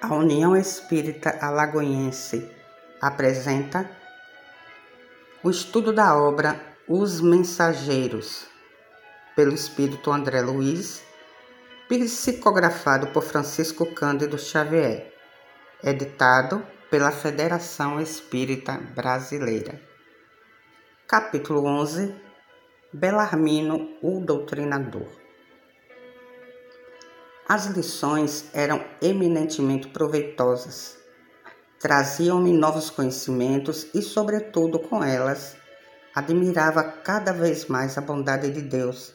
A União Espírita Alagoense apresenta o estudo da obra Os Mensageiros, pelo Espírito André Luiz, psicografado por Francisco Cândido Xavier, editado pela Federação Espírita Brasileira. Capítulo 11 Belarmino, o Doutrinador. As lições eram eminentemente proveitosas. Traziam-me novos conhecimentos e, sobretudo, com elas, admirava cada vez mais a bondade de Deus,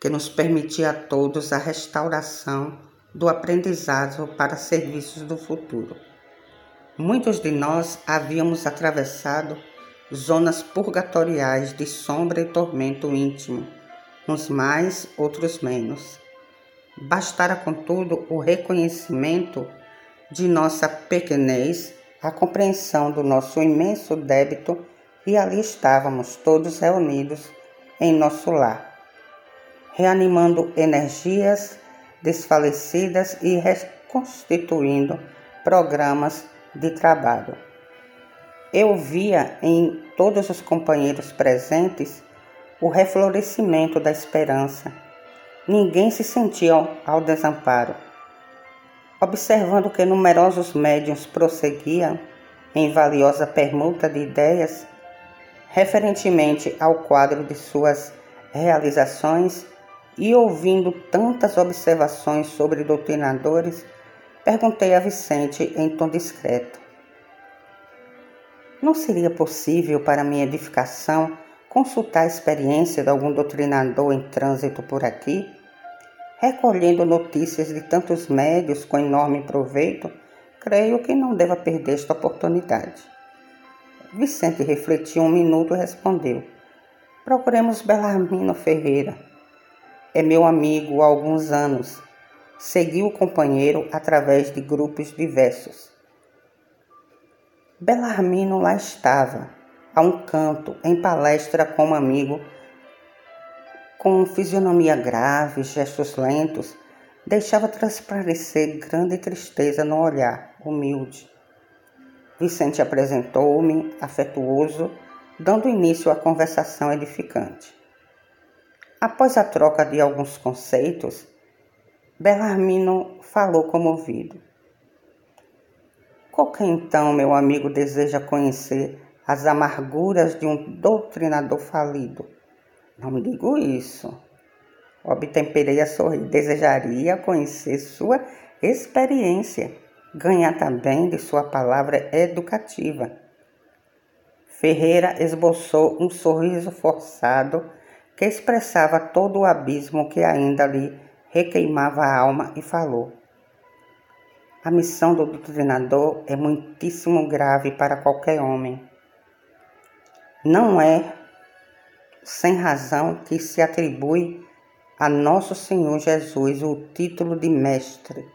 que nos permitia a todos a restauração do aprendizado para serviços do futuro. Muitos de nós havíamos atravessado zonas purgatoriais de sombra e tormento íntimo, uns mais, outros menos Bastara, contudo, o reconhecimento de nossa pequenez, a compreensão do nosso imenso débito, e ali estávamos todos reunidos em nosso lar, reanimando energias desfalecidas e reconstituindo programas de trabalho. Eu via em todos os companheiros presentes o reflorescimento da esperança ninguém se sentia ao desamparo. Observando que numerosos médiuns prosseguiam em valiosa permuta de ideias referentemente ao quadro de suas realizações e ouvindo tantas observações sobre doutrinadores, perguntei a Vicente em tom discreto: Não seria possível para minha edificação consultar a experiência de algum doutrinador em trânsito por aqui, recolhendo notícias de tantos médios com enorme proveito, creio que não deva perder esta oportunidade. Vicente refletiu um minuto e respondeu: Procuremos Belarmino Ferreira. É meu amigo há alguns anos. Segui o companheiro através de grupos diversos. Belarmino lá estava, a um canto, em palestra com um amigo, com fisionomia grave, gestos lentos, deixava transparecer grande tristeza no olhar, humilde. Vicente apresentou-me, afetuoso, dando início à conversação edificante. Após a troca de alguns conceitos, Belarmino falou comovido. Qualquer então meu amigo deseja conhecer as amarguras de um doutrinador falido. Não me digo isso. Obtemperei a sorrir. Desejaria conhecer sua experiência, ganhar também de sua palavra educativa. Ferreira esboçou um sorriso forçado que expressava todo o abismo que ainda lhe requeimava a alma e falou. A missão do doutrinador é muitíssimo grave para qualquer homem. Não é sem razão que se atribui a nosso Senhor Jesus o título de mestre.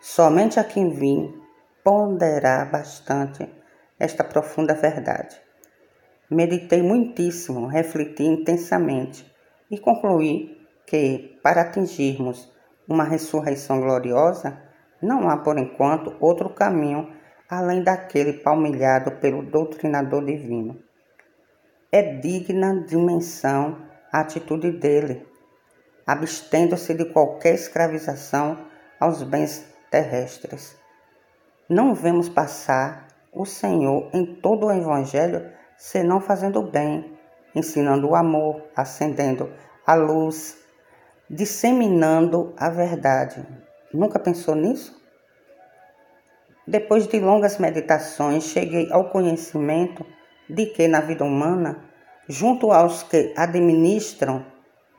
Somente a quem vim ponderar bastante esta profunda verdade. Meditei muitíssimo, refleti intensamente e concluí que, para atingirmos uma ressurreição gloriosa, não há por enquanto outro caminho além daquele palmilhado pelo doutrinador divino. É digna de menção a atitude dele, abstendo-se de qualquer escravização aos bens terrestres. Não vemos passar o Senhor em todo o Evangelho senão fazendo o bem, ensinando o amor, acendendo a luz, disseminando a verdade. Nunca pensou nisso? Depois de longas meditações, cheguei ao conhecimento de que na vida humana, junto aos que administram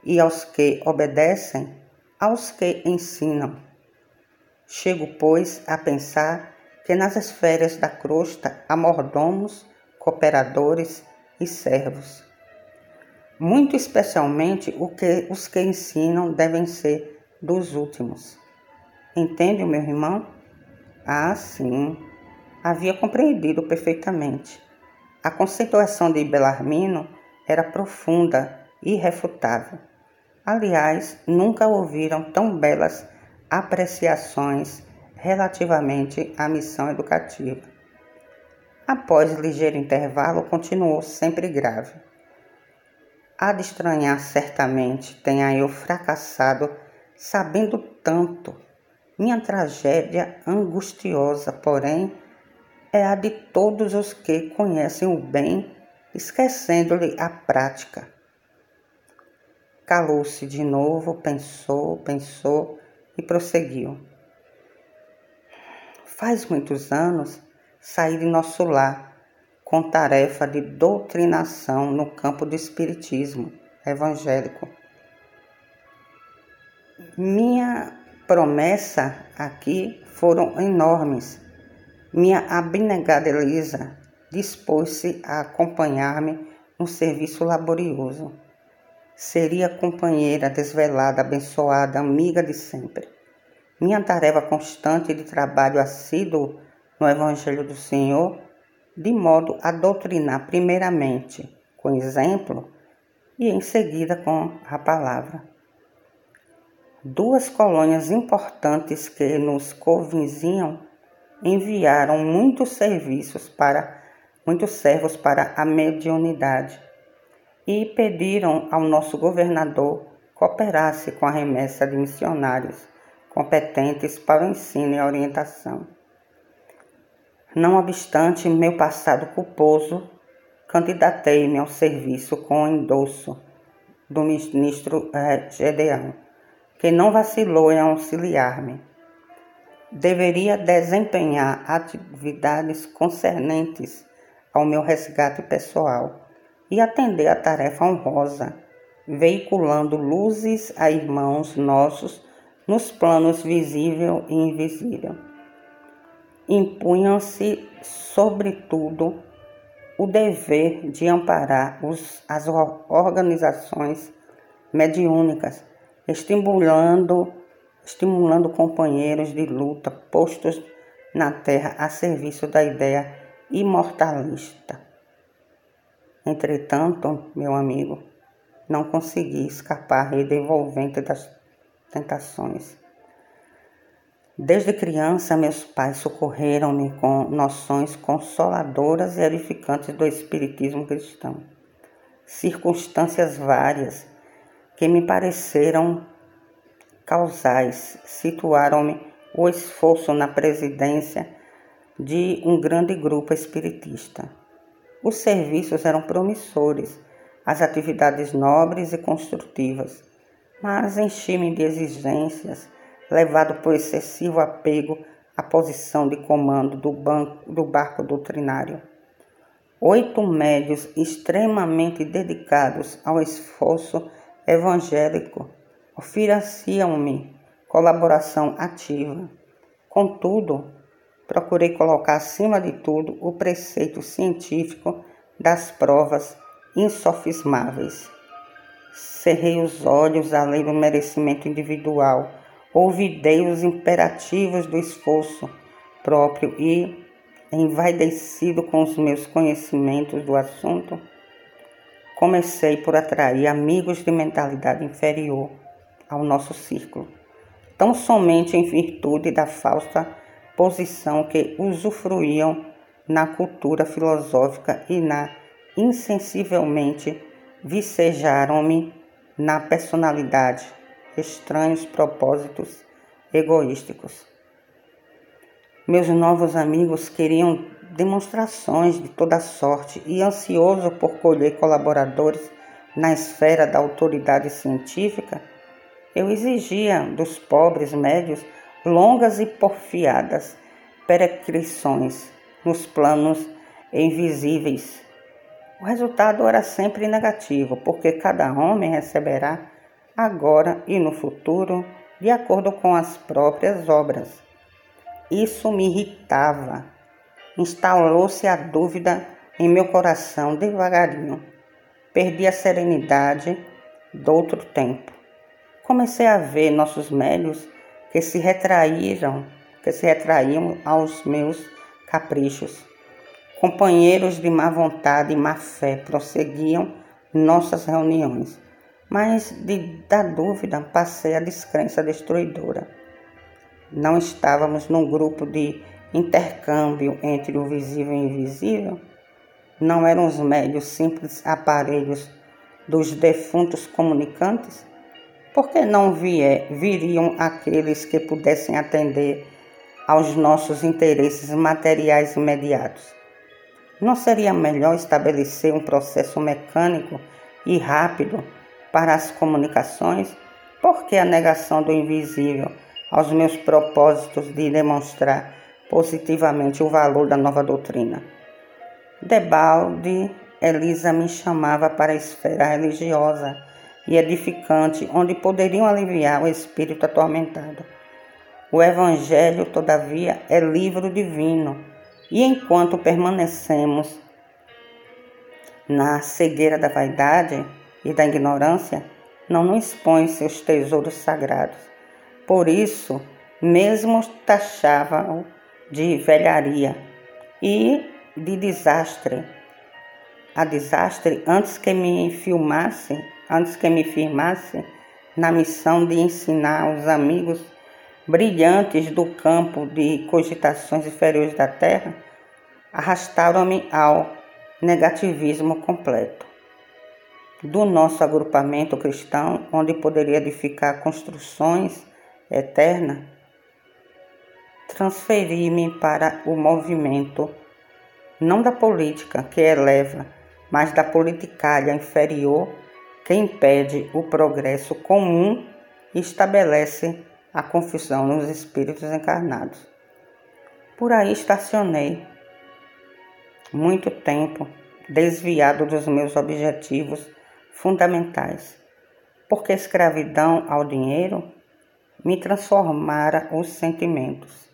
e aos que obedecem, aos que ensinam. Chego, pois, a pensar que nas esferas da crosta há mordomos, cooperadores e servos. Muito especialmente o que, os que ensinam devem ser dos últimos. Entende, meu irmão? Ah, sim, havia compreendido perfeitamente. A conceituação de Belarmino era profunda e irrefutável. Aliás, nunca ouviram tão belas apreciações relativamente à missão educativa. Após ligeiro intervalo, continuou sempre grave. Há de estranhar certamente, tenha eu fracassado, sabendo tanto. Minha tragédia angustiosa, porém, é a de todos os que conhecem o bem, esquecendo-lhe a prática. Calou-se de novo, pensou, pensou e prosseguiu. Faz muitos anos saí de nosso lar com tarefa de doutrinação no campo do espiritismo evangélico. Minha promessa aqui foram enormes. Minha abnegada Elisa dispôs-se a acompanhar-me no serviço laborioso. Seria companheira desvelada, abençoada, amiga de sempre. Minha tarefa constante de trabalho assíduo no Evangelho do Senhor de modo a doutrinar primeiramente com exemplo e em seguida com a palavra. Duas colônias importantes que nos convizinham enviaram muitos serviços para muitos servos para a mediunidade e pediram ao nosso governador cooperasse com a remessa de missionários competentes para o ensino e orientação. Não obstante meu passado culposo, candidatei-me ao serviço com o endosso do ministro eh, Gedeão, que não vacilou em auxiliar-me. Deveria desempenhar atividades concernentes ao meu resgate pessoal e atender a tarefa honrosa, veiculando luzes a irmãos nossos nos planos visível e invisível. Impunham-se, sobretudo, o dever de amparar os, as organizações mediúnicas, estimulando, estimulando companheiros de luta postos na terra a serviço da ideia imortalista. Entretanto, meu amigo, não consegui escapar à rede envolvente das tentações. Desde criança, meus pais socorreram-me com noções consoladoras e edificantes do Espiritismo cristão. Circunstâncias várias que me pareceram causais situaram-me o esforço na presidência de um grande grupo espiritista. Os serviços eram promissores, as atividades nobres e construtivas, mas enchi-me de exigências levado por excessivo apego à posição de comando do, banco, do barco doutrinário. Oito médios extremamente dedicados ao esforço evangélico ofereciam-me colaboração ativa. Contudo, procurei colocar acima de tudo o preceito científico das provas insofismáveis. Cerrei os olhos além do merecimento individual ouvidei os imperativos do esforço próprio e, envaidecido com os meus conhecimentos do assunto, comecei por atrair amigos de mentalidade inferior ao nosso círculo, tão somente em virtude da falsa posição que usufruíam na cultura filosófica e na insensivelmente vicejaram-me na personalidade estranhos propósitos egoísticos. Meus novos amigos queriam demonstrações de toda sorte e, ansioso por colher colaboradores na esfera da autoridade científica, eu exigia dos pobres médios longas e porfiadas peregrinações nos planos invisíveis. O resultado era sempre negativo, porque cada homem receberá agora e no futuro, de acordo com as próprias obras. Isso me irritava. Instalou-se a dúvida em meu coração devagarinho. Perdi a serenidade do outro tempo. Comecei a ver nossos médios que se retraíram, que se retraíam aos meus caprichos. Companheiros de má vontade e má fé prosseguiam nossas reuniões mas de, da dúvida passei a descrença destruidora. Não estávamos num grupo de intercâmbio entre o visível e o invisível? Não eram os médios simples aparelhos dos defuntos comunicantes? Por que não vier, viriam aqueles que pudessem atender aos nossos interesses materiais imediatos? Não seria melhor estabelecer um processo mecânico e rápido para as comunicações? Por que a negação do invisível aos meus propósitos de demonstrar positivamente o valor da nova doutrina? Debalde, Elisa me chamava para a esfera religiosa e edificante, onde poderiam aliviar o espírito atormentado. O Evangelho, todavia, é livro divino, e enquanto permanecemos na cegueira da vaidade e da ignorância, não nos expõe seus tesouros sagrados. Por isso, mesmo taxavam de velharia e de desastre. A desastre antes que me filmasse, antes que me firmasse na missão de ensinar aos amigos brilhantes do campo de cogitações inferiores da Terra, arrastaram-me ao negativismo completo. Do nosso agrupamento cristão, onde poderia edificar construções eternas, transferi-me para o movimento não da política que eleva, mas da politicalha inferior que impede o progresso comum e estabelece a confusão nos espíritos encarnados. Por aí estacionei muito tempo desviado dos meus objetivos fundamentais, porque a escravidão ao dinheiro me transformara os sentimentos.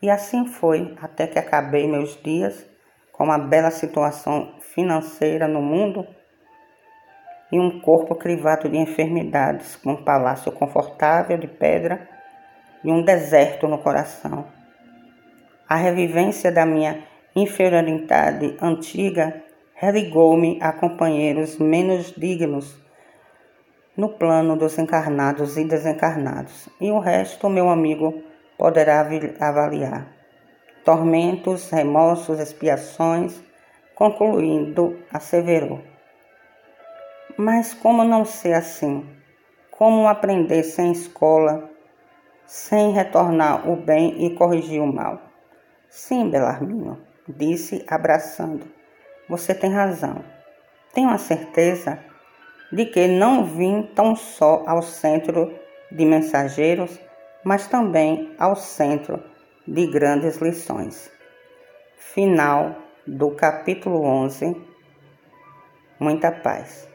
E assim foi até que acabei meus dias com uma bela situação financeira no mundo e um corpo crivado de enfermidades, com um palácio confortável de pedra e um deserto no coração. A revivência da minha inferioridade antiga religou-me a companheiros menos dignos no plano dos encarnados e desencarnados, e o resto meu amigo poderá avaliar tormentos, remorsos, expiações, concluindo, asseverou. Mas como não ser assim? Como aprender sem escola, sem retornar o bem e corrigir o mal? Sim, Belarmino, disse abraçando. Você tem razão. Tenho a certeza de que não vim tão só ao centro de mensageiros, mas também ao centro de grandes lições. Final do capítulo 11. Muita paz.